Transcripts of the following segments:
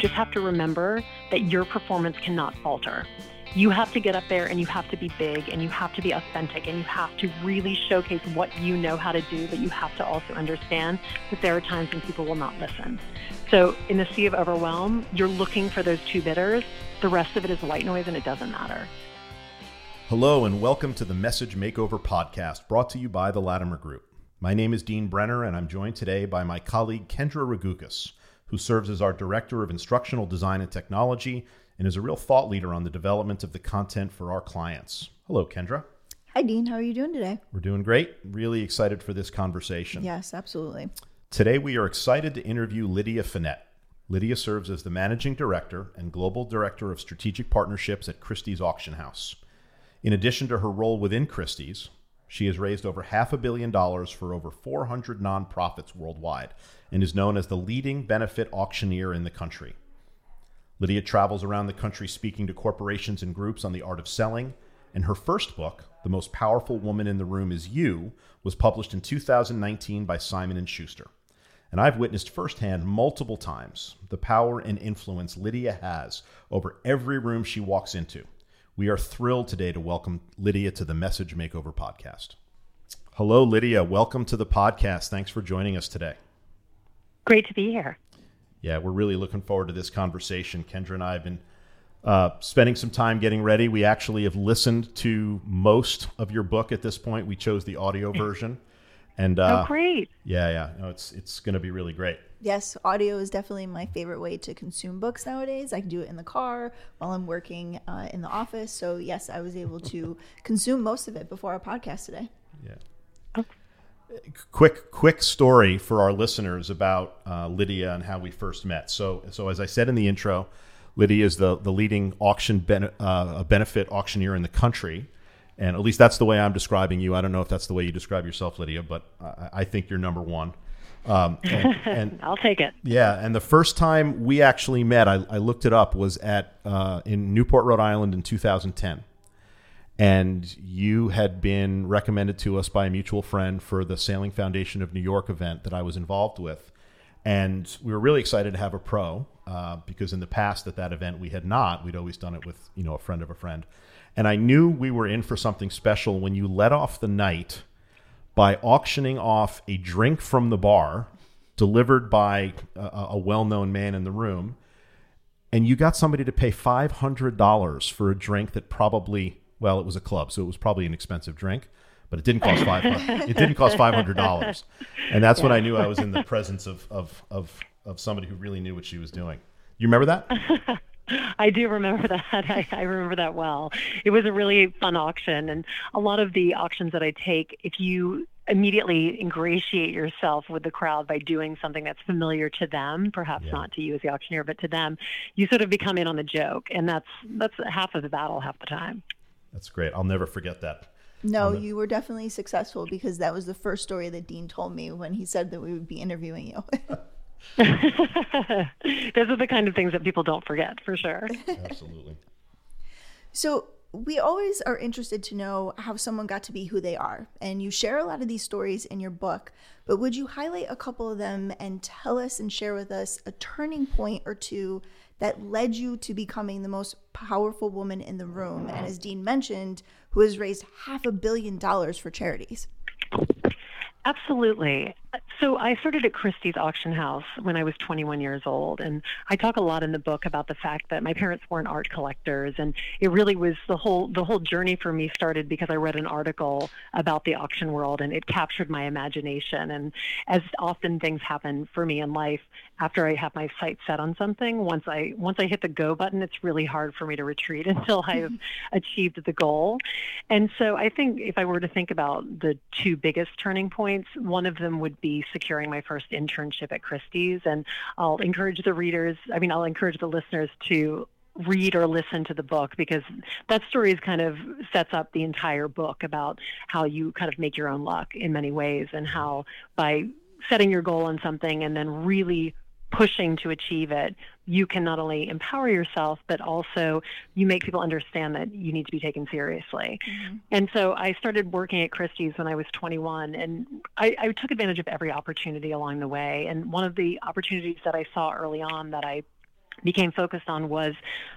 just have to remember that your performance cannot falter. You have to get up there and you have to be big and you have to be authentic and you have to really showcase what you know how to do, but you have to also understand that there are times when people will not listen. So in the sea of overwhelm, you're looking for those two bidders. The rest of it is white noise and it doesn't matter. Hello and welcome to the Message Makeover podcast brought to you by the Latimer Group. My name is Dean Brenner and I'm joined today by my colleague Kendra Ragukas, who serves as our Director of Instructional Design and Technology and is a real thought leader on the development of the content for our clients. Hello, Kendra. Hi, Dean. How are you doing today? We're doing great. Really excited for this conversation. Yes, absolutely. Today, we are excited to interview Lydia Fenet. Lydia serves as the Managing Director and Global Director of Strategic Partnerships at Christie's Auction House. In addition to her role within Christie's, she has raised over half a billion dollars for over 400 nonprofits worldwide and is known as the leading benefit auctioneer in the country. Lydia travels around the country speaking to corporations and groups on the art of selling, and her first book, The Most Powerful Woman in the Room is You, was published in 2019 by Simon & Schuster. And I've witnessed firsthand multiple times the power and influence Lydia has over every room she walks into. We are thrilled today to welcome Lydia to the Message Makeover podcast. Hello, Lydia. Welcome to the podcast. Thanks for joining us today. Great to be here yeah, we're really looking forward to this conversation. Kendra and I have been uh, spending some time getting ready. We actually have listened to most of your book at this point. We chose the audio version, and uh, oh, great! Yeah, yeah, no, it's it's going to be really great. Yes, audio is definitely my favorite way to consume books nowadays. I can do it in the car while I'm working uh, in the office. So yes, I was able to consume most of it before our podcast today. Yeah. Oh quick quick story for our listeners about uh, Lydia and how we first met. So so as I said in the intro, Lydia is the the leading auction ben, uh, benefit auctioneer in the country, and at least that's the way I'm describing you. I don't know if that's the way you describe yourself, Lydia, but I, I think you're number one. Um, and, and I'll take it. Yeah, and the first time we actually met, I, I looked it up, was at uh, in Newport, Rhode Island, in 2010 and you had been recommended to us by a mutual friend for the Sailing Foundation of New York event that I was involved with. And we were really excited to have a pro uh, because in the past at that event we had not. We'd always done it with you know a friend of a friend, and I knew we were in for something special when you let off the night by auctioning off a drink from the bar delivered by a, a well-known man in the room, and you got somebody to pay five hundred dollars for a drink that probably well, it was a club, so it was probably an expensive drink, but it didn't cost five. it didn't cost five hundred dollars, and that's yeah. when I knew I was in the presence of of of of somebody who really knew what she was doing. You remember that? I do remember that. I, I, remember that well. It was a really fun auction, and a lot of the auctions that I take, if you immediately ingratiate yourself with the crowd by doing something that's familiar to them, perhaps yeah. not to you as the auctioneer, but to them, you sort of become in on the joke, and that's that's half of the battle half the time. That's great. I'll never forget that. No, um, you were definitely successful because that was the first story that Dean told me when he said that we would be interviewing you. Those are the kind of things that people don't forget, for sure. Absolutely. So, we always are interested to know how someone got to be who they are. And you share a lot of these stories in your book, but would you highlight a couple of them and tell us and share with us a turning point or two that led you to becoming the most powerful woman in the room? And as Dean mentioned, who has raised half a billion dollars for charities. Absolutely. So I started at Christie's auction house when I was 21 years old, and I talk a lot in the book about the fact that my parents weren't art collectors, and it really was the whole the whole journey for me started because I read an article about the auction world, and it captured my imagination. And as often things happen for me in life, after I have my sight set on something, once I once I hit the go button, it's really hard for me to retreat until I've mm-hmm. achieved the goal. And so I think if I were to think about the two biggest turning points, one of them would be securing my first internship at Christie's. And I'll encourage the readers, I mean, I'll encourage the listeners to read or listen to the book because that story is kind of sets up the entire book about how you kind of make your own luck in many ways and how by setting your goal on something and then really pushing to achieve it, you can not only empower yourself, but also you make people understand that you need to be taken seriously. Mm-hmm. And so I started working at Christie's when I was 21, and I, I took advantage of every opportunity along the way. And one of the opportunities that I saw early on that I became focused on was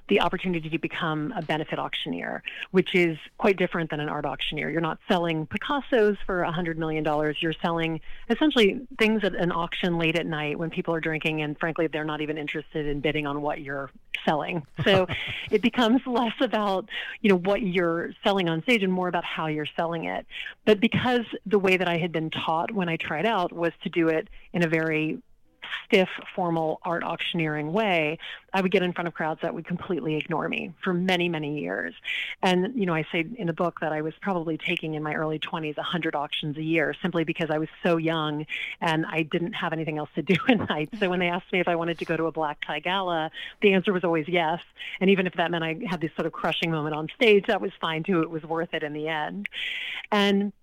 the opportunity to become a benefit auctioneer, which is quite different than an art auctioneer. You're not selling Picassos for $100 million. You're selling essentially things at an auction late at night when people are drinking, and frankly, they're not even interested in bidding on what you're selling. So it becomes less about, you know, what you're selling on stage and more about how you're selling it. But because the way that I had been taught when I tried out was to do it in a very stiff, formal art auctioneering way, I would get in front of crowds that would completely ignore me for many, many years. And, you know, I say in the book that I was probably taking in my early 20s 100 auctions a year simply because I was so young and I didn't have anything else to do at night. So when they asked me if I wanted to go to a black tie gala, the answer was always yes. And even if that meant I had this sort of crushing moment on stage, that was fine too. It was worth it in the end. And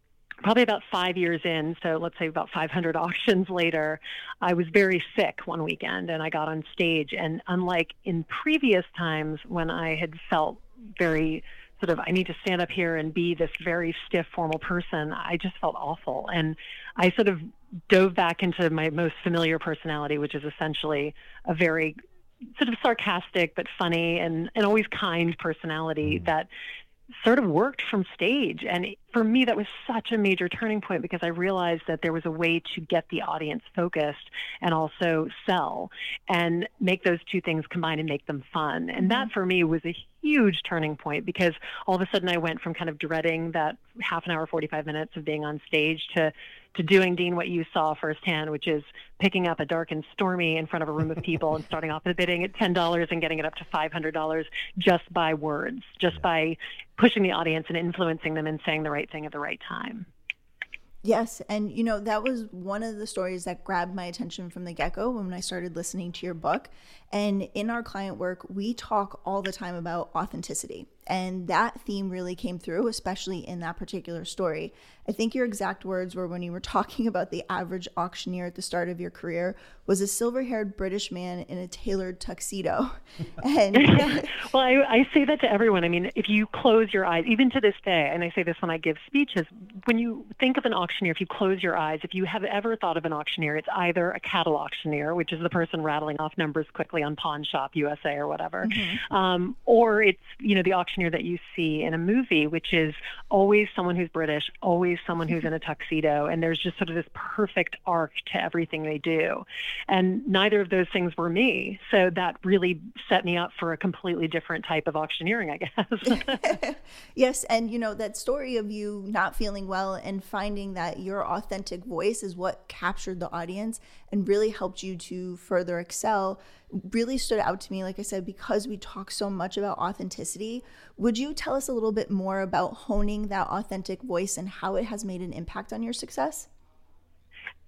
probably about five years in, so let's say about 500 auctions later, I was very sick one weekend and I got on stage. And unlike in previous times when I had felt very sort of, I need to stand up here and be this very stiff, formal person, I just felt awful. And I sort of dove back into my most familiar personality, which is essentially a very sort of sarcastic but funny and, and always kind personality mm. that sort of worked from stage. And for me, that was such a major turning point because I realized that there was a way to get the audience focused and also sell and make those two things combine and make them fun. And that mm-hmm. for me was a huge turning point because all of a sudden I went from kind of dreading that half an hour, 45 minutes of being on stage to to doing Dean what you saw firsthand, which is picking up a dark and stormy in front of a room of people and starting off the bidding at ten dollars and getting it up to five hundred dollars just by words, just by pushing the audience and influencing them and saying the right thing at the right time. Yes, and you know that was one of the stories that grabbed my attention from the get-go when I started listening to your book. And in our client work, we talk all the time about authenticity. And that theme really came through, especially in that particular story. I think your exact words were when you were talking about the average auctioneer at the start of your career was a silver haired British man in a tailored tuxedo. And well, I, I say that to everyone. I mean, if you close your eyes, even to this day, and I say this when I give speeches, when you think of an auctioneer, if you close your eyes, if you have ever thought of an auctioneer, it's either a cattle auctioneer, which is the person rattling off numbers quickly on Pawn Shop USA or whatever, mm-hmm. um, or it's, you know, the auctioneer that you see in a movie, which is always someone who's British, always someone who's mm-hmm. in a tuxedo, and there's just sort of this perfect arc to everything they do. And neither of those things were me. So that really set me up for a completely different type of auctioneering, I guess. yes. And, you know, that story of you not feeling well and finding that your authentic voice is what captured the audience and really helped you to further excel really stood out to me, like I said, because we talk so much about authenticity. Would you tell us a little bit more about honing that authentic voice and how it has made an impact on your success?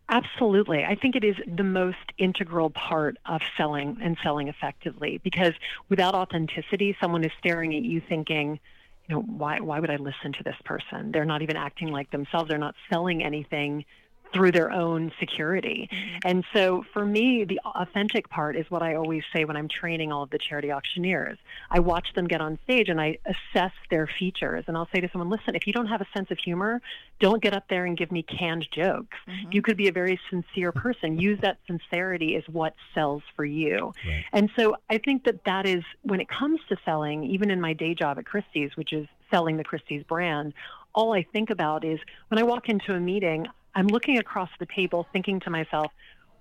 Absolutely. I think it is the most integral part of selling and selling effectively because without authenticity, someone is staring at you thinking, you know, why, why would I listen to this person? They're not even acting like themselves. They're not selling anything through their own security. Mm-hmm. And so for me, the authentic part is what I always say when I'm training all of the charity auctioneers. I watch them get on stage and I assess their features. And I'll say to someone, listen, if you don't have a sense of humor, don't get up there and give me canned jokes. Mm-hmm. You could be a very sincere person. Use that sincerity is what sells for you. Right. And so I think that that is, when it comes to selling, even in my day job at Christie's, which is selling the Christie's brand, all I think about is when I walk into a meeting, I'm looking across the table thinking to myself,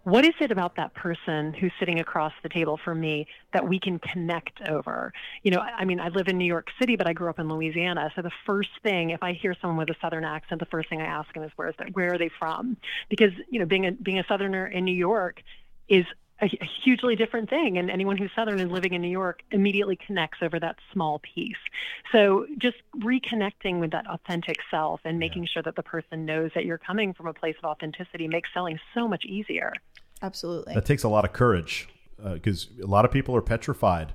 what is it about that person who's sitting across the table from me that we can connect over? You know, I mean, I live in New York City, but I grew up in Louisiana. So the first thing, if I hear someone with a Southern accent, the first thing I ask them is, where is that? Where are they from? Because you know, being a being a Southerner in New York is a, a hugely different thing. And anyone who's Southern and living in New York immediately connects over that small piece. So just reconnecting with that authentic self and making yeah. sure that the person knows that you're coming from a place of authenticity makes selling so much easier. Absolutely. That takes a lot of courage because uh, a lot of people are petrified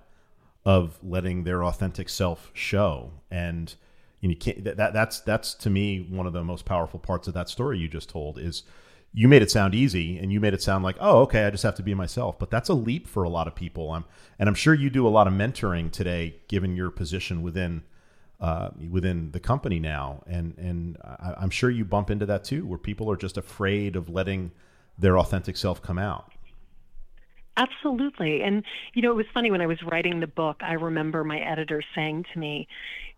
of letting their authentic self show. And you, you can't, that, that's, that's to me one of the most powerful parts of that story you just told is you made it sound easy and you made it sound like oh okay i just have to be myself. But that's a leap for a lot of people. I'm, and i'm sure you do a lot of mentoring today given your position within uh, within the company now. And and I, i'm sure you bump into that too where people are just afraid of letting their authentic self come out Absolutely. And, you know, it was funny when I was writing the book, I remember my editor saying to me,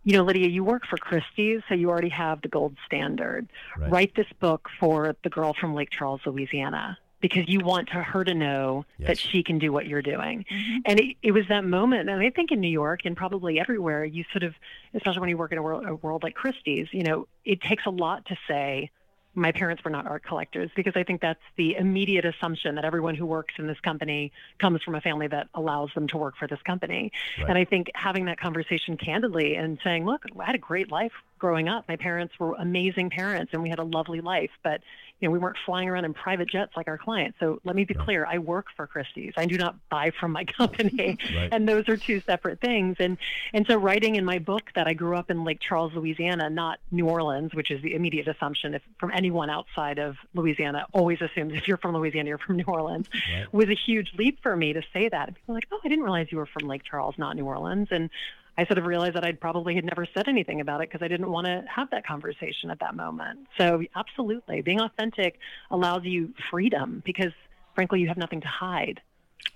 you know, Lydia, you work for Christie's, so you already have the gold standard. Right. Write this book for the girl from Lake Charles, Louisiana, because you want to, her to know Yes. that she can do what you're doing. Mm-hmm. And it, it was that moment, and I think in New York and probably everywhere, you sort of, especially when you work in a world, a world like Christie's, you know, it takes a lot to say, my parents were not art collectors because I think that's the immediate assumption that everyone who works in this company comes from a family that allows them to work for this company. Right. And I think having that conversation candidly and saying, look, I had a great life growing up. My parents were amazing parents and we had a lovely life, but you know, we weren't flying around in private jets like our clients. So let me be clear, I work for Christie's. I do not buy from my company. Right. And those are two separate things. And and so writing in my book that I grew up in Lake Charles, Louisiana, not New Orleans, which is the immediate assumption if from anyone outside of Louisiana always assumes if you're from Louisiana, you're from New Orleans, Right. was a huge leap for me to say that. And people were like, oh, I didn't realize you were from Lake Charles, not New Orleans. And I sort of realized that I'd probably had never said anything about it because I didn't want to have that conversation at that moment. So absolutely, being authentic allows you freedom because frankly, you have nothing to hide.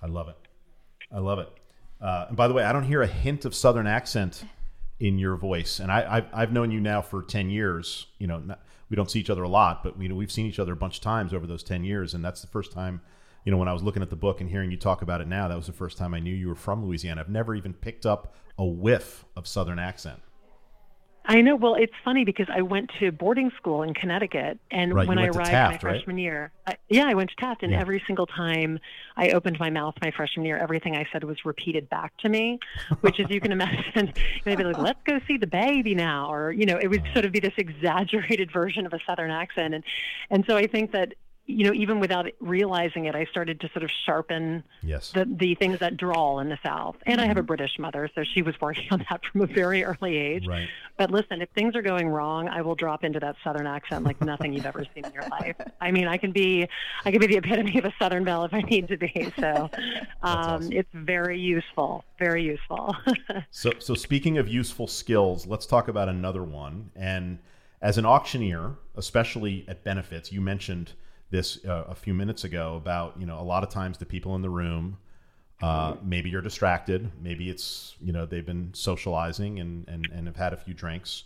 I love it. I love it. Uh, and by the way, I don't hear a hint of Southern accent in your voice. And I, I've, I've known you now for 10 years. You know, not, we don't see each other a lot, but we, we've seen each other a bunch of times over those 10 years. And that's the first time, you know, when I was looking at the book and hearing you talk about it now, that was the first time I knew you were from Louisiana. I've never even picked up a whiff of Southern accent. I know. Well, it's funny because I went to boarding school in Connecticut, and Right, when I arrived Taft, my right? freshman year, I, yeah, I went to Taft, and Yeah. every single time I opened my mouth my freshman year, everything I said was repeated back to me, which, as you can imagine, maybe like, "Let's go see the baby now," or you know, it would sort of be this exaggerated version of a Southern accent, and and so I think that you know, even without realizing it, I started to sort of sharpen Yes. the, the things that drawl in the South. And I have Mm-hmm. a British mother, so she was working on that from a very early age. Right. But listen, if things are going wrong, I will drop into that Southern accent like nothing you've ever seen in your life. I mean, I can be, I can be the epitome of a Southern belle if I need to be. So, um, awesome. it's very useful, very useful. So, so speaking of useful skills, let's talk about another one. And as an auctioneer, especially at benefits, you mentioned this uh, a few minutes ago about you know a lot of times the people in the room, uh, maybe you're distracted, maybe it's you know they've been socializing and and, and have had a few drinks.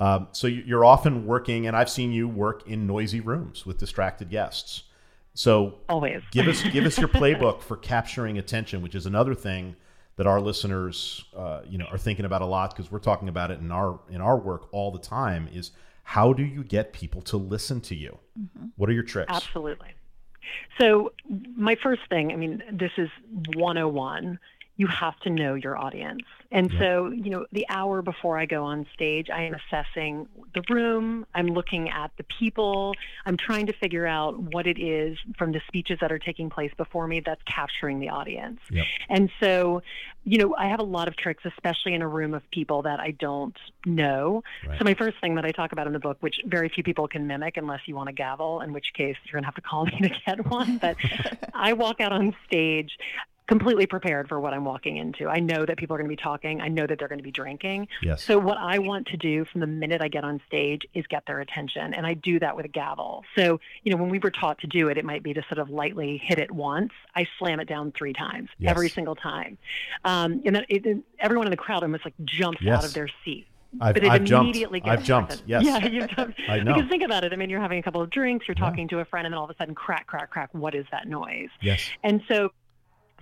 Um, so you- you're often working, and I've seen you work in noisy rooms with distracted guests. So Always. give us give us your playbook for capturing attention, which is another thing that our listeners, uh, you know, are thinking about a lot because we're talking about it in our in our work all the time. Is how do you get people to listen to you? Mm-hmm. What are your tricks? Absolutely. So, my first thing, I mean, this is 101. You have to know your audience. And so, you know, the hour before I go on stage, I am assessing the room. I'm looking at the people. I'm trying to figure out what it is from the speeches that are taking place before me that's capturing the audience. Yep. And so, you know, I have a lot of tricks, especially in a room of people that I don't know. Right. So, my first thing that I talk about in the book, which very few people can mimic unless you want a gavel, in which case you're going to have to call me to get one. But I walk out on stage completely prepared for what I'm walking into. I know that people are going to be talking, I know that they're going to be drinking. Yes. So, what I want to do from the minute I get on stage is get their attention. And I do that with a gavel. So, you know, when we were taught to do it, it might be to sort of lightly hit it once. I slam it down three times, Yes. every single time. Um, and then it, everyone in the crowd almost like jumps Yes. out of their seat. I've, But it I've jumped. immediately gets I've jumped. Yes. Yeah, you've jumped. I know. Because think about it. I mean, you're having a couple of drinks, you're Yeah. talking to a friend, and then all of a sudden, crack, crack, crack. What is that noise? Yes. And so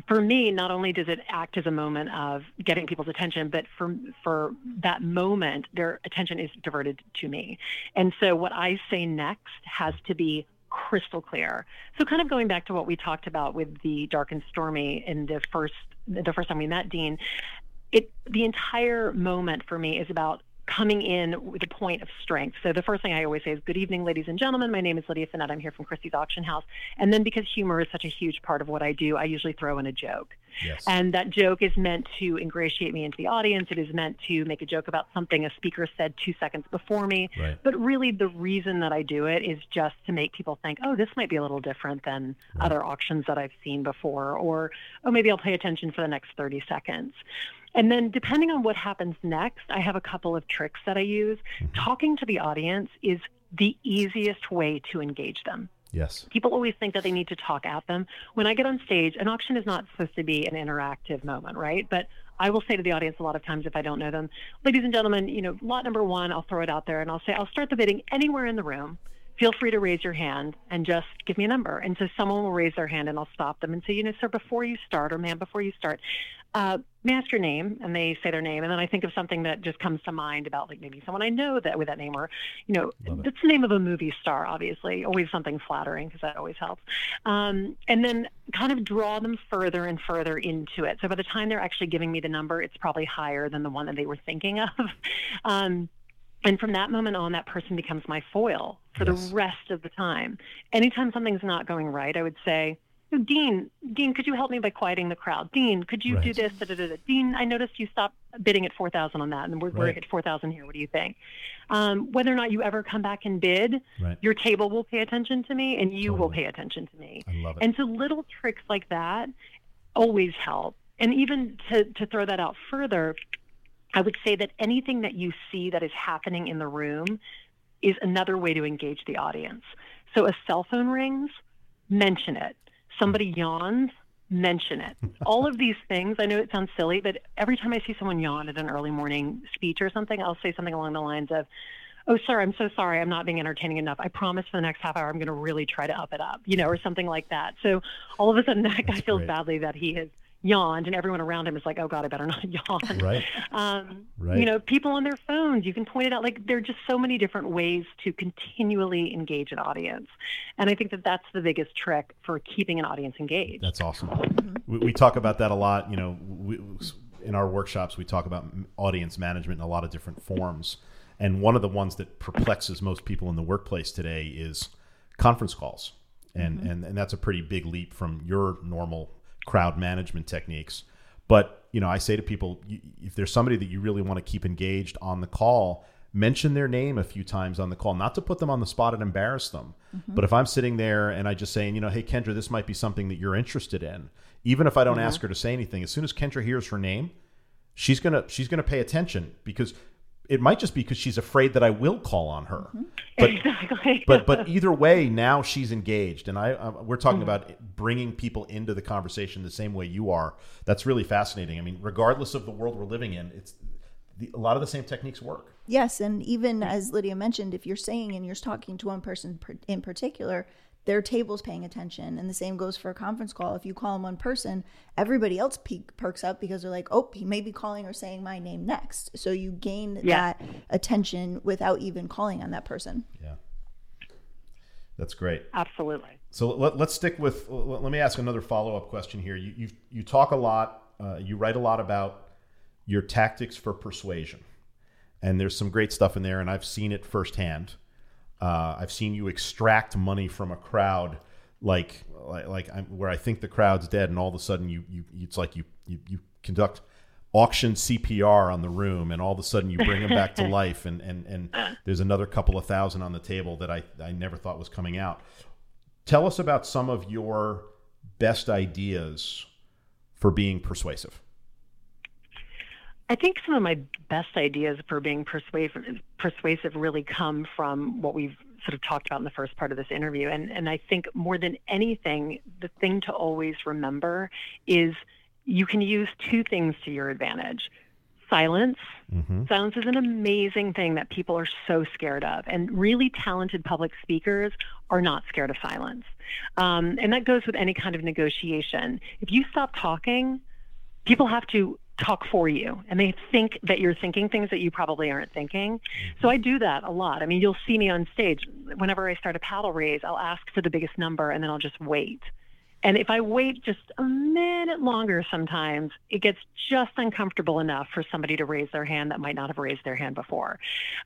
for me, not only does it act as a moment of getting people's attention, but for for that moment, their attention is diverted to me. And so what I say next has to be crystal clear. So kind of going back to what we talked about with the dark and stormy in the first the first time we met Dean, it the entire moment for me is about coming in with a point of strength. So the first thing I always say is, "Good evening, ladies and gentlemen. My name is Lydia Fenet. I'm here from Christie's Auction House." And then because humor is such a huge part of what I do, I usually throw in a joke. Yes. And that joke is meant to ingratiate me into the audience. It is meant to make a joke about something a speaker said two seconds before me. Right. But really, the reason that I do it is just to make people think, oh, this might be a little different than other auctions that I've seen before, or oh, maybe I'll pay attention for the next 30 seconds. And then, depending on what happens next, I have a couple of tricks that I use. Mm-hmm. Talking to the audience is the easiest way to engage them. Yes. People always think that they need to talk at them. When I get on stage, an auction is not supposed to be an interactive moment, right? But I will say to the audience a lot of times if I don't know them, ladies and gentlemen, you know, lot number one, I'll throw it out there and I'll say, I'll start the bidding anywhere in the room. Feel free to raise your hand and just give me a number. And so someone will raise their hand and I'll stop them and say, you know, sir, before you start, or ma'am, before you start, uh, may I ask your name? And they say their name. And then I think of something that just comes to mind about like maybe someone I know that with that name or, you know, that's the name of a movie star, obviously, always something flattering because that always helps. Um, and then kind of draw them further and further into it. So by the time they're actually giving me the number, it's probably higher than the one that they were thinking of. um, and from that moment on, that person becomes my foil for yes. the rest of the time. Anytime something's not going right, I would say, Dean, Dean, could you help me by quieting the crowd? Dean, could you right. do this? Da, da, da, Dean, I noticed you stopped bidding at 4,000 on that, and we're, right. we're at 4,000 here. What do you think? Um, whether or not you ever come back and bid, right. your table will pay attention to me, and you totally. will pay attention to me. I love it. And so little tricks like that always help. And even to, to throw that out further, I would say that anything that you see that is happening in the room is another way to engage the audience. So a cell phone rings, mention it somebody mm. yawns, mention it. All of these things, I know it sounds silly, but every time I see someone yawn at an early morning speech or something, I'll say something along the lines of, Oh, sir, I'm so sorry. I'm not being entertaining enough. I promise for the next half hour, I'm going to really try to up it up, you know, or something like that. So all of a sudden, that guy feels great. badly that he has yawned and everyone around him is like oh god i better not yawn. Right. Um, right. you know people on their phones you can point it out like there are just so many different ways to continually engage an audience. And i think that that's the biggest trick for keeping an audience engaged. That's awesome. Mm-hmm. we, we, talk about that a lot you know we, in our workshops we talk about audience management in a lot of different forms. And one of the ones that perplexes most people in the workplace today is conference calls. And, mm-hmm. and and that's a pretty big leap from your normal crowd management techniques. But you know, I say to people, if there's somebody that you really want to keep engaged on the call, mention their name a few times on the call, not to put them on the spot and embarrass them. Mm-hmm. But if I'm sitting there and I just saying, you know, hey Kendra, this might be something that you're interested in, even if I don't mm-hmm. ask her to say anything, as soon as Kendra hears her name, she's gonna she's gonna pay attention because it might just be because she's afraid that I will call on her. Mm-hmm. But, exactly. but but either way, now she's engaged, and I uh, we're talking mm-hmm. about bringing people into the conversation the same way you are. That's really fascinating. I mean, regardless of the world we're living in, it's the, a lot of the same techniques work. Yes, and even as Lydia mentioned, if you're saying and you're talking to one person in particular, their table's paying attention. And the same goes for a conference call. If you call in one person, everybody else peak, perks up because they're like, oh, he may be calling or saying my name next. So you gain yeah. that attention without even calling on that person. Yeah. That's great. Absolutely. So let, us stick with, let me ask another follow up question here. You, you, you talk a lot, uh, you write a lot about your tactics for persuasion. And there's some great stuff in there, and I've seen it firsthand. Uh, I've seen you extract money from a crowd, like like, like where I think the crowd's dead, and all of a sudden you you it's like you you, you conduct auction CPR on the room, and all of a sudden you bring them back to life, and and and there's another couple of thousand on the table that I I never thought was coming out. Tell us about some of your best ideas for being persuasive. I think some of my best ideas for being persuasive, persuasive really come from what we've sort of talked about in the first part of this interview. And, and I think more than anything, the thing to always remember is you can use two things to your advantage. Silence. Mm-hmm. Silence is an amazing thing that people are so scared of. And really talented public speakers are not scared of silence. Um, and that goes with any kind of negotiation. If you stop talking, people have to talk for you and they think that you're thinking things that you probably aren't thinking. Mm-hmm. So I do that a lot. I mean, you'll see me on stage whenever I start a paddle raise, I'll ask for the biggest number and then I'll just wait. And if I wait just a minute longer sometimes, it gets just uncomfortable enough for somebody to raise their hand that might not have raised their hand before.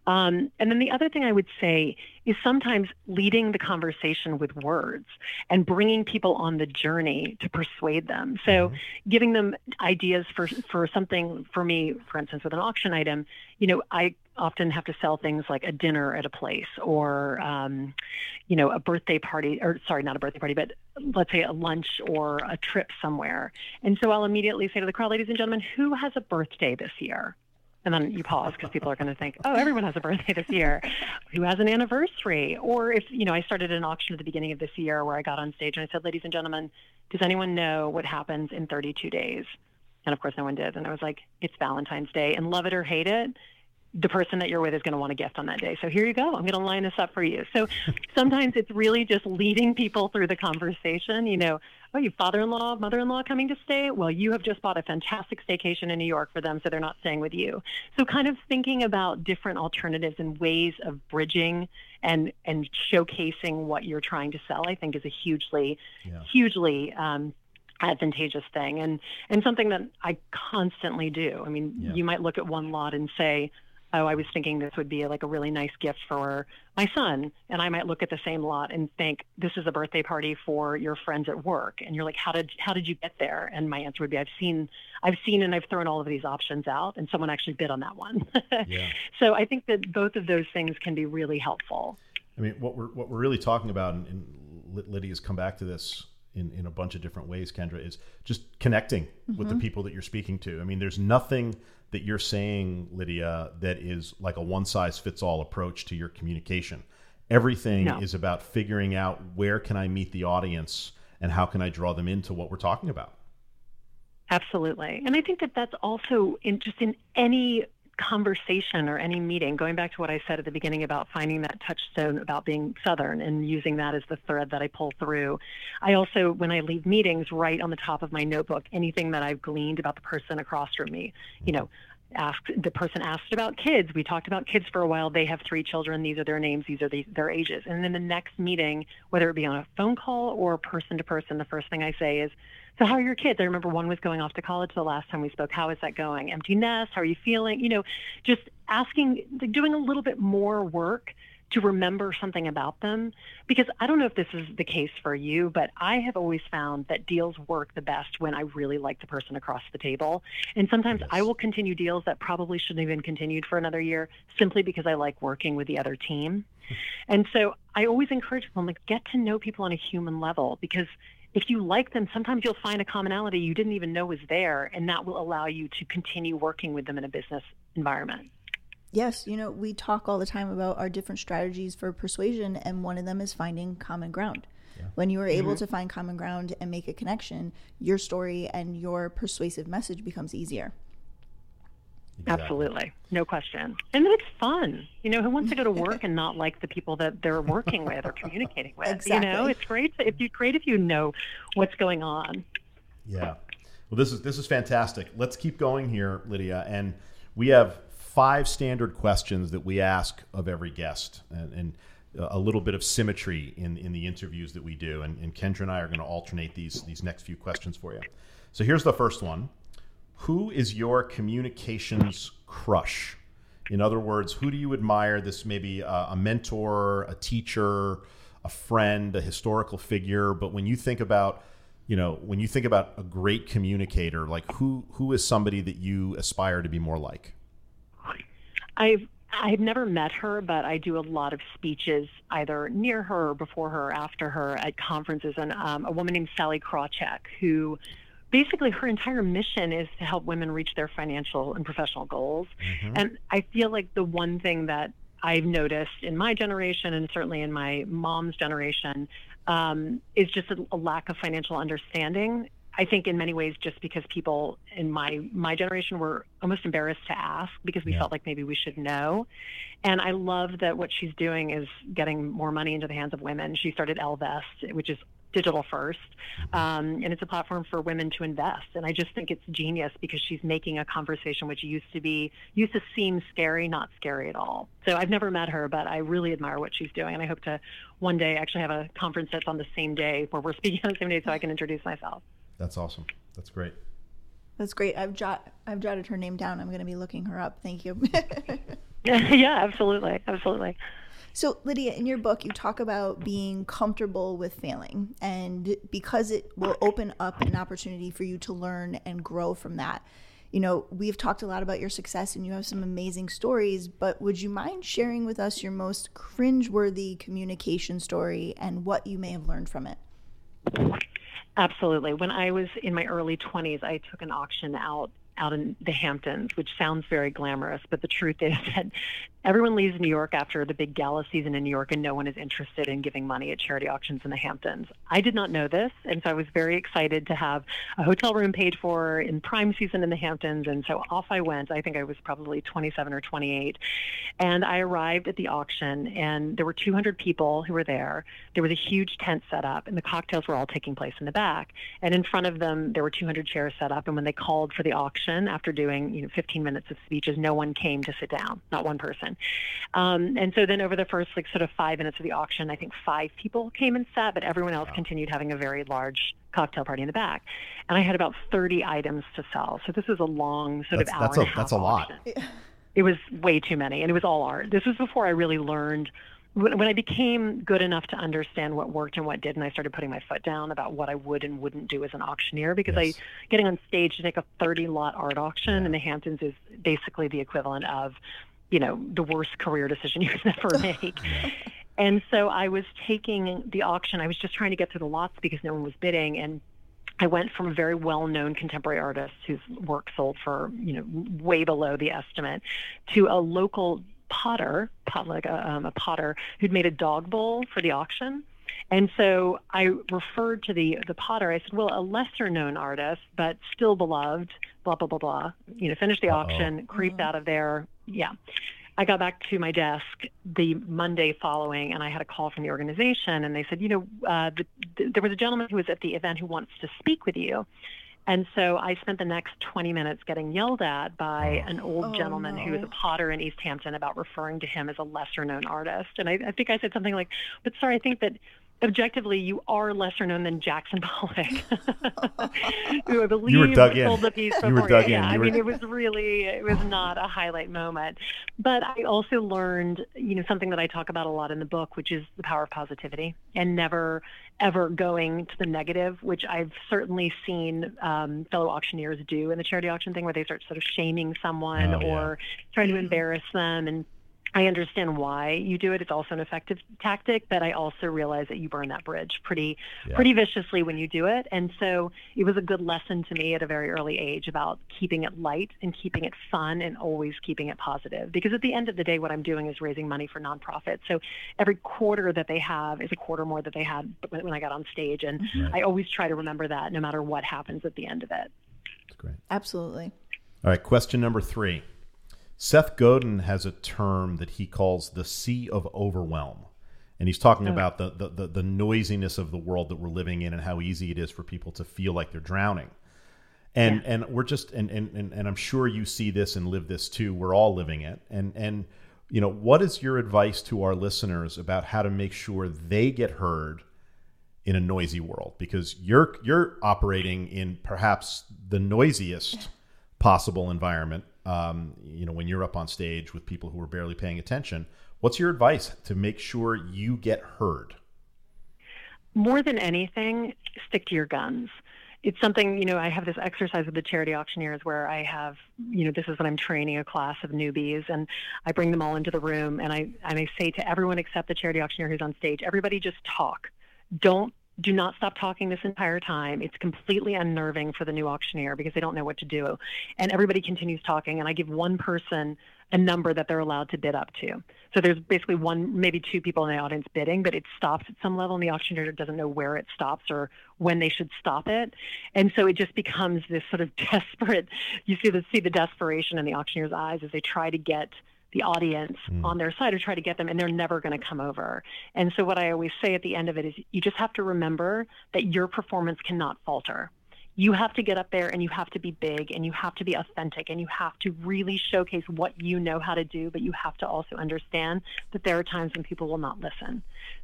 Um, and then the other thing I would say is sometimes leading the conversation with words and bringing people on the journey to persuade them. So mm-hmm. giving them ideas for, for something, for me, for instance, with an auction item, you know, I often have to sell things like a dinner at a place or um, you know a birthday party or sorry not a birthday party but let's say a lunch or a trip somewhere and so i'll immediately say to the crowd ladies and gentlemen who has a birthday this year And then you pause because people are going to think, oh, everyone has a birthday this year. Who has an anniversary? Or if, you know, I started an auction at the beginning of this year where I got on stage and I said, ladies and gentlemen, does anyone know what happens in 32 days? And of course, no one did. And I was like, it's Valentine's Day. And love it or hate it, the person that you're with is going to want a gift on that day. So here you go. I'm going to line this up for you. So sometimes it's really just leading people through the conversation. You know, oh, you father-in-law, mother-in-law coming to stay? Well, you have just bought a fantastic staycation in New York for them, so they're not staying with you. So kind of thinking about different alternatives and ways of bridging and and showcasing what you're trying to sell, I think is a hugely, yeah. hugely um, advantageous thing and and something that I constantly do. I mean, yeah. you might look at one lot and say, oh, I was thinking this would be like a really nice gift for my son. And I might look at the same lot and think, this is a birthday party for your friends at work. And you're like, how did, how did you get there? And my answer would be, I've seen, I've seen, and I've thrown all of these options out and someone actually bid on that one. yeah. So I think that both of those things can be really helpful. I mean, what we're, what we're really talking about, and, and Lydia's come back to this in, in a bunch of different ways, Kendra, is just connecting mm-hmm. with the mm-hmm. people that you're speaking to. I mean, there's nothing that you're saying, Lydia, that is like a one size fits all approach to your communication. Everything no. is about figuring out where can I meet the audience and how can I draw them into what we're talking about. Absolutely. And I think that that's also in just in any conversation or any meeting, going back to what I said at the beginning about finding that touchstone about being Southern and using that as the thread that I pull through. I also, when I leave meetings, write on the top of my notebook anything that I've gleaned about the person across from me. You know, asked the person asked about kids. We talked about kids for a while. They have three children. These are their names. These are the, their ages. And then the next meeting, whether it be on a phone call or person to person, the first thing I say is, so how are your kids? I remember one was going off to college the last time we spoke. How is that going? Empty nest? How are you feeling? You know, just asking, doing a little bit more work to remember something about them. Because I don't know if this is the case for you, but I have always found that deals work the best when I really like the person across the table. And sometimes yes. I will continue deals that probably shouldn't have been continued for another year simply because I like working with the other team. Hmm. and so I always encourage people, like, get to know people on a human level because if you like them, sometimes you'll find a commonality you didn't even know was there, and that will allow you to continue working with them in a business environment. Yes, you know, we talk all the time about our different strategies for persuasion, and one of them is finding common ground. Yeah. When you are able mm-hmm. to find common ground and make a connection, your story and your persuasive message becomes easier. Exactly. Absolutely. No question. And then it's fun. You know, who wants to go to work and not like the people that they're working with or communicating with? Exactly. You know, it's great if you great if you know what's going on. Yeah. Well, this is this is fantastic. Let's keep going here, Lydia. And we have five standard questions that we ask of every guest, and, and a little bit of symmetry in in the interviews that we do. And, and Kendra and I are going to alternate these these next few questions for you. So here's the first one. Who is your communications crush? In other words, who do you admire? This may be a, a mentor, a teacher, a friend, a historical figure. But when you think about you know when you think about a great communicator like who who is somebody that you aspire to be more like i've i've never met her but i do a lot of speeches either near her or before her or after her at conferences and um, a woman named sallie krawcheck who basically her entire mission is to help women reach their financial and professional goals. Mm-hmm. And I feel like the one thing that I've noticed in my generation and certainly in my mom's generation um, is just a, a lack of financial understanding. I think in many ways, just because people in my my generation were almost embarrassed to ask because we yeah. felt like maybe we should know. And I love that what she's doing is getting more money into the hands of women. She started Ellevest, which is digital first, um, and it's a platform for women to invest. And I just think it's genius because she's making a conversation which used to be used to seem scary, not scary at all. So I've never met her, but I really admire what she's doing, and I hope to one day actually have a conference that's on the same day where we're speaking on the same day, so I can introduce myself. That's awesome. That's great. That's great. I've jot I've jotted her name down. I'm going to be looking her up. Thank you. yeah, absolutely, absolutely. So, Lydia, in your book, you talk about being comfortable with failing, and because it will open up an opportunity for you to learn and grow from that. You know, we've talked a lot about your success and you have some amazing stories, but would you mind sharing with us your most cringeworthy communication story and what you may have learned from it? Absolutely. When I was in my early 20s, I took an auction out out in the Hamptons, which sounds very glamorous, but the truth is that everyone leaves New York after the big gala season in New York, and no one is interested in giving money at charity auctions in the Hamptons. I did not know this, and so I was very excited to have a hotel room paid for in prime season in the Hamptons, and so off I went. I think I was probably 27 or 28, and I arrived at the auction, and there were 200 people who were there. There was a huge tent set up, and the cocktails were all taking place in the back, and in front of them there were 200 chairs set up, and when they called for the auction after doing you know 15 minutes of speeches, no one came to sit down, not one person. Um, and so then over the first like sort of five minutes of the auction, I think five people came and sat, but everyone else wow. continued having a very large cocktail party in the back. And I had about 30 items to sell. So this was a long sort that's, of hour that's and a, That's a lot. It was way too many, and it was all art. This was before I really learned when, I became good enough to understand what worked and what didn't, I started putting my foot down about what I would and wouldn't do as an auctioneer because yes. I getting on stage to take a 30 lot art auction yeah. in the Hamptons is basically the equivalent of you know, the worst career decision you could ever make. and so I was taking the auction. I was just trying to get through the lots because no one was bidding. And I went from a very well-known contemporary artist whose work sold for, you know, way below the estimate to a local potter, pot, like a, um, a potter who'd made a dog bowl for the auction. And so I referred to the the potter. I said, "Well, a lesser known artist, but still beloved." Blah blah blah blah. You know, finished the Uh-oh. auction, creeped mm-hmm. out of there. Yeah. I got back to my desk the Monday following, and I had a call from the organization, and they said, you know, uh, the, the, there was a gentleman who was at the event who wants to speak with you. And so I spent the next 20 minutes getting yelled at by oh. an old oh, gentleman no. who was a potter in East Hampton about referring to him as a lesser known artist. And I, I think I said something like, but sorry, I think that objectively, you are lesser known than Jackson Pollock, who I believe you were dug sold in. the piece before. You were dug yeah, in. You I were... mean, it was really, it was not a highlight moment. But I also learned, you know, something that I talk about a lot in the book, which is the power of positivity and never, ever going to the negative, which I've certainly seen um, fellow auctioneers do in the charity auction thing, where they start sort of shaming someone oh, or trying to embarrass them and I understand why you do it. It's also an effective tactic, but I also realize that you burn that bridge pretty yeah. pretty viciously when you do it. And so it was a good lesson to me at a very early age about keeping it light and keeping it fun and always keeping it positive. Because at the end of the day, what I'm doing is raising money for nonprofits. So every quarter that they have is a quarter more that they had when I got on stage, and right. I always try to remember that no matter what happens at the end of it. That's great. Absolutely. All right, question number three. Seth Godin has a term that he calls the sea of overwhelm. And he's talking oh. about the, the, the, the, noisiness of the world that we're living in and how easy it is for people to feel like they're drowning. And yeah. and we're just and, and, and, and I'm sure you see this and live this too. We're all living it. And and you know, what is your advice to our listeners about how to make sure they get heard in a noisy world? Because you're you're operating in perhaps the noisiest possible environment um, you know, when you're up on stage with people who are barely paying attention, what's your advice to make sure you get heard? More than anything, stick to your guns. It's something, you know, I have this exercise with the charity auctioneers where I have, you know, this is when I'm training a class of newbies and I bring them all into the room and I, and I say to everyone except the charity auctioneer who's on stage, everybody just talk. Don't do not stop talking this entire time. It's completely unnerving for the new auctioneer because they don't know what to do. And everybody continues talking, and I give one person a number that they're allowed to bid up to. So there's basically one, maybe two people in the audience bidding, but it stops at some level, and the auctioneer doesn't know where it stops or when they should stop it. And so it just becomes this sort of desperate. You see the see the desperation in the auctioneer's eyes as they try to get the audience mm. on their side or try to get them and they're never going to come over. And so what I always say at the end of it is you just have to remember that your performance cannot falter. You have to get up there and you have to be big and you have to be authentic and you have to really showcase what you know how to do, but you have to also understand that there are times when people will not listen.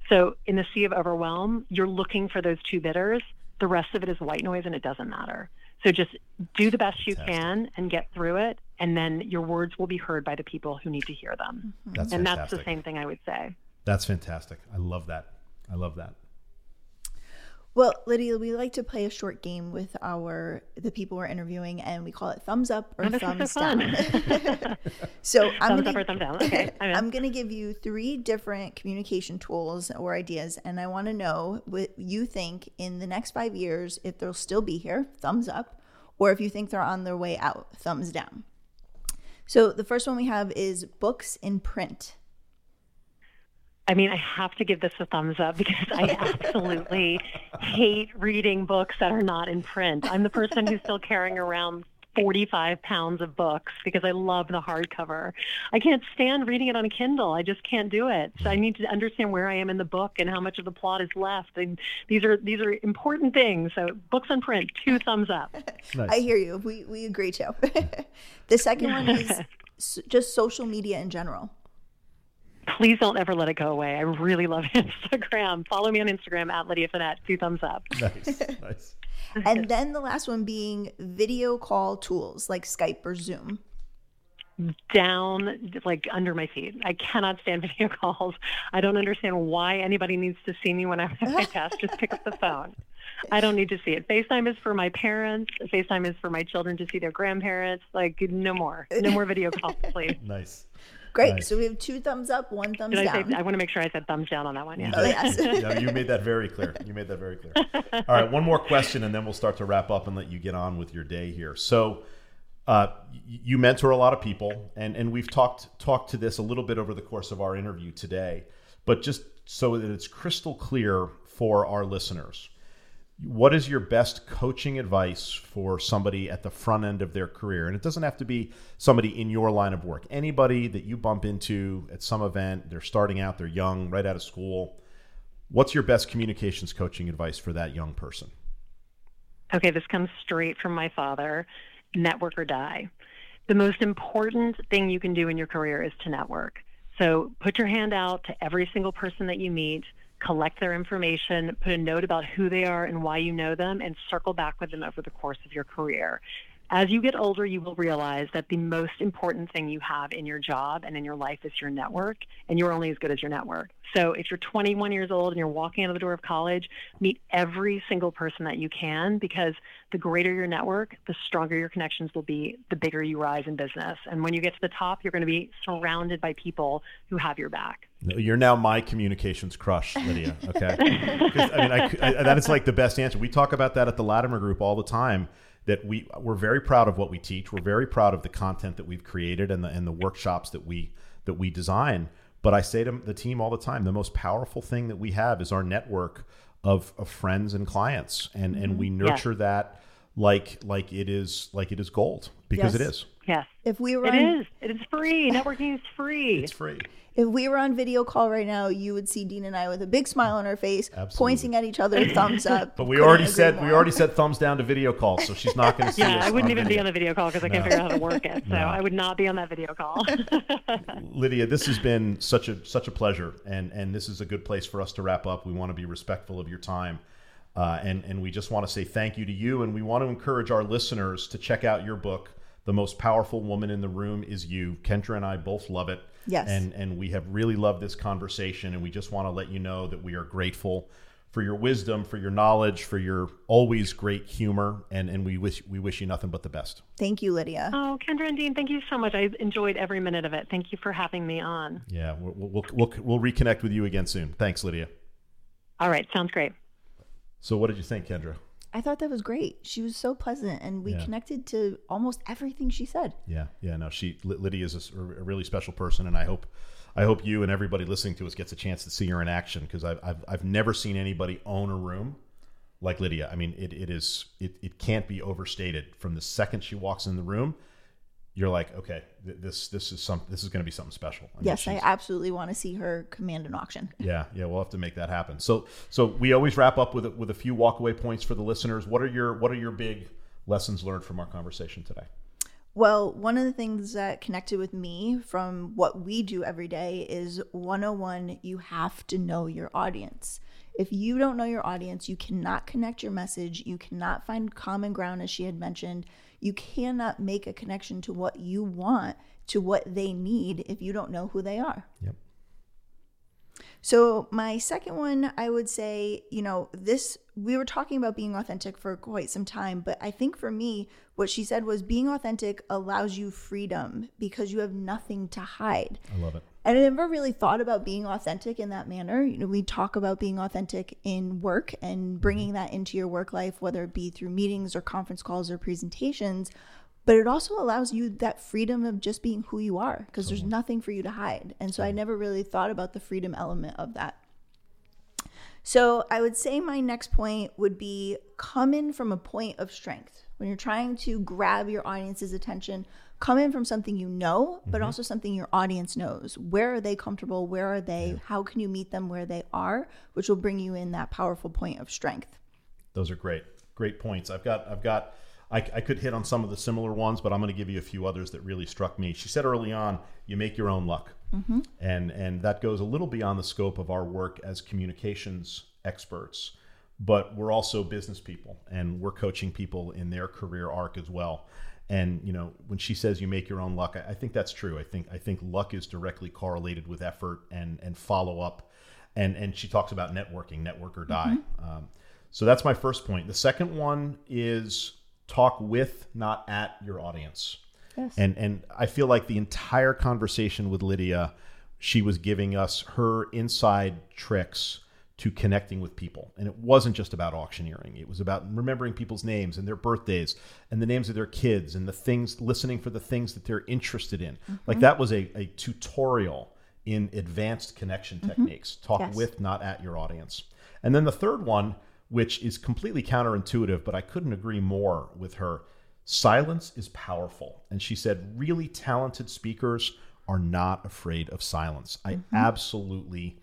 So in the sea of overwhelm, you're looking for those two bidders. The rest of it is white noise and it doesn't matter. So just do the best you can and get through it, and then your words will be heard by the people who need to hear them. That's and fantastic. that's the same thing I would say. That's fantastic. I love that. I love that. Well, Lydia, we like to play a short game with our the people we're interviewing, and we call it thumbs up or oh, thumbs so down. so I'm thumbs gonna, up or thumbs down. Okay, I'm, I'm going to give you three different communication tools or ideas, and I want to know what you think in the next five years if they'll still be here. Thumbs up or if you think they're on their way out, thumbs down. So the first one we have is books in print. I mean, I have to give this a thumbs up because I absolutely hate reading books that are not in print. I'm the person who's still carrying around 45 pounds of books because I love the hardcover. I can't stand reading it on a Kindle. I just can't do it. So I need to understand where I am in the book and how much of the plot is left. And these are these are important things. So books on print, two thumbs up. Nice. I hear you. We we agree too. the second one is just social media in general please don't ever let it go away. I really love Instagram. Follow me on Instagram at Lydia Fenet. Two thumbs up. Nice, nice. and then the last one being video call tools like Skype or Zoom. Down, like under my feet. I cannot stand video calls. I don't understand why anybody needs to see me when I'm at my desk. Just pick up the phone. I don't need to see it. FaceTime is for my parents. FaceTime is for my children to see their grandparents. Like, no more. No more video calls, please. Nice. Great. Nice. So we have two thumbs up, one thumbs Did down. I, say, I want to make sure I said thumbs down on that one. Yeah. Oh, yes. no, you made that very clear. You made that very clear. All right, one more question, and then we'll start to wrap up and let you get on with your day here. So, uh, you mentor a lot of people, and and we've talked talked to this a little bit over the course of our interview today. But just so that it's crystal clear for our listeners, what is your best coaching advice for somebody at the front end of their career? And it doesn't have to be somebody in your line of work. Anybody that you bump into at some event, they're starting out, they're young, right out of school. What's your best communications coaching advice for that young person? Okay, this comes straight from my father network or die. The most important thing you can do in your career is to network. So put your hand out to every single person that you meet collect their information, put a note about who they are and why you know them, and circle back with them over the course of your career. As you get older, you will realize that the most important thing you have in your job and in your life is your network, and you're only as good as your network. So if you're 21 years old and you're walking out of the door of college, meet every single person that you can because the greater your network, the stronger your connections will be, the bigger you rise in business. And when you get to the top, you're going to be surrounded by people who have your back. You're now my communications crush, Lydia. Okay, I mean, I, I, that is like the best answer. We talk about that at the Latimer Group all the time. That we we're very proud of what we teach. We're very proud of the content that we've created and the and the workshops that we that we design. But I say to the team all the time, the most powerful thing that we have is our network of, of friends and clients, and and we mm-hmm. nurture that like like it is like it is gold because yes. it is. Yes. If we were It on, is. It is free. Networking is free. It's free. If we were on video call right now, you would see Dean and I with a big smile on our face, Absolutely. pointing at each other, thumbs up. but we already said more. we already said thumbs down to video call, so she's not going to see yeah, us. I wouldn't even video. be on the video call because I can't figure out how to work it. So no. I would not be on that video call. Lydia, this has been such a such a pleasure, and and this is a good place for us to wrap up. We want to be respectful of your time. Uh, and and we just want to say thank you to you, and we want to encourage our listeners to check out your book. The most powerful woman in the room is you. Kendra and I both love it. Yes. And and we have really loved this conversation, and we just want to let you know that we are grateful for your wisdom, for your knowledge, for your always great humor, and and we wish we wish you nothing but the best. Thank you, Lydia. Oh, Kendra and Dean, thank you so much. I enjoyed every minute of it. Thank you for having me on. Yeah, we'll we'll we'll, we'll reconnect with you again soon. Thanks, Lydia. All right, sounds great. So, what did you think, Kendra? I thought that was great. She was so pleasant, and we yeah. connected to almost everything she said. Yeah, yeah. No, she Lydia is a, a, really special person, and I hope, I hope you and everybody listening to us gets a chance to see her in action because I've, I've I've never seen anybody own a room like Lydia. I mean, it, it is it, it can't be overstated. From the second she walks in the room, you're like, okay, this this is some this is going to be something special. I mean, yes, I absolutely want to see her command an auction. yeah, yeah, we'll have to make that happen. So so we always wrap up with a, with a few walkaway points for the listeners. What are your what are your big lessons learned from our conversation today? Well, one of the things that connected with me from what we do every day is 101 you have to know your audience. If you don't know your audience, you cannot connect your message, you cannot find common ground as she had mentioned you cannot make a connection to what you want to what they need if you don't know who they are. Yep. So, my second one, I would say, you know, this, we were talking about being authentic for quite some time, but I think for me, what she said was being authentic allows you freedom because you have nothing to hide. I love it. And I never really thought about being authentic in that manner. You know, we talk about being authentic in work and bringing mm-hmm. that into your work life, whether it be through meetings or conference calls or presentations. But it also allows you that freedom of just being who you are because there's nothing for you to hide. And so I never really thought about the freedom element of that. So I would say my next point would be come in from a point of strength. When you're trying to grab your audience's attention, come in from something you know, but mm-hmm. also something your audience knows. Where are they comfortable? Where are they? Yeah. How can you meet them where they are? Which will bring you in that powerful point of strength. Those are great, great points. I've got, I've got, I, I could hit on some of the similar ones, but I'm going to give you a few others that really struck me. She said early on, you make your own luck. Mm-hmm. And, and that goes a little beyond the scope of our work as communications experts, but we're also business people and we're coaching people in their career arc as well. And you know, when she says you make your own luck, I, I think that's true. I think I think luck is directly correlated with effort and and follow up. And and she talks about networking, network or die. Mm-hmm. Um, so that's my first point. The second one is talk with, not at your audience. Yes. And and I feel like the entire conversation with Lydia, she was giving us her inside tricks to connecting with people. And it wasn't just about auctioneering. It was about remembering people's names and their birthdays and the names of their kids and the things listening for the things that they're interested in. Mm-hmm. Like that was a, a tutorial in advanced connection mm-hmm. techniques. Talk yes. with, not at your audience. And then the third one, which is completely counterintuitive, but I couldn't agree more with her. Silence is powerful. And she said, really talented speakers are not afraid of silence. I mm-hmm. absolutely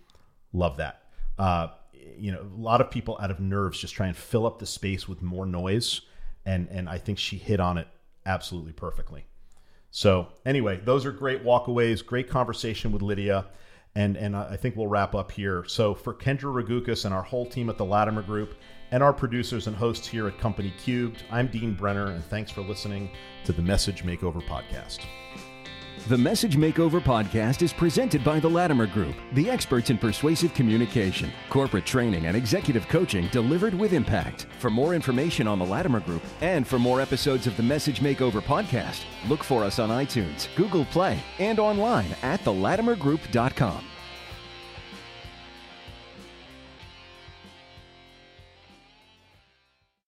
love that. Uh, you know, a lot of people out of nerves just try and fill up the space with more noise, and and I think she hit on it absolutely perfectly. So anyway, those are great walkaways, great conversation with Lydia, and and I think we'll wrap up here. So for Kendra Ragukas and our whole team at the Latimer Group, and our producers and hosts here at Company Cubed, I'm Dean Brenner, and thanks for listening to the Message Makeover podcast. The Message Makeover podcast is presented by the Latimer Group, the experts in persuasive communication, corporate training, and executive coaching delivered with impact. For more information on the Latimer Group and for more episodes of the Message Makeover podcast, look for us on iTunes, Google Play, and online at thelatimergroup.com.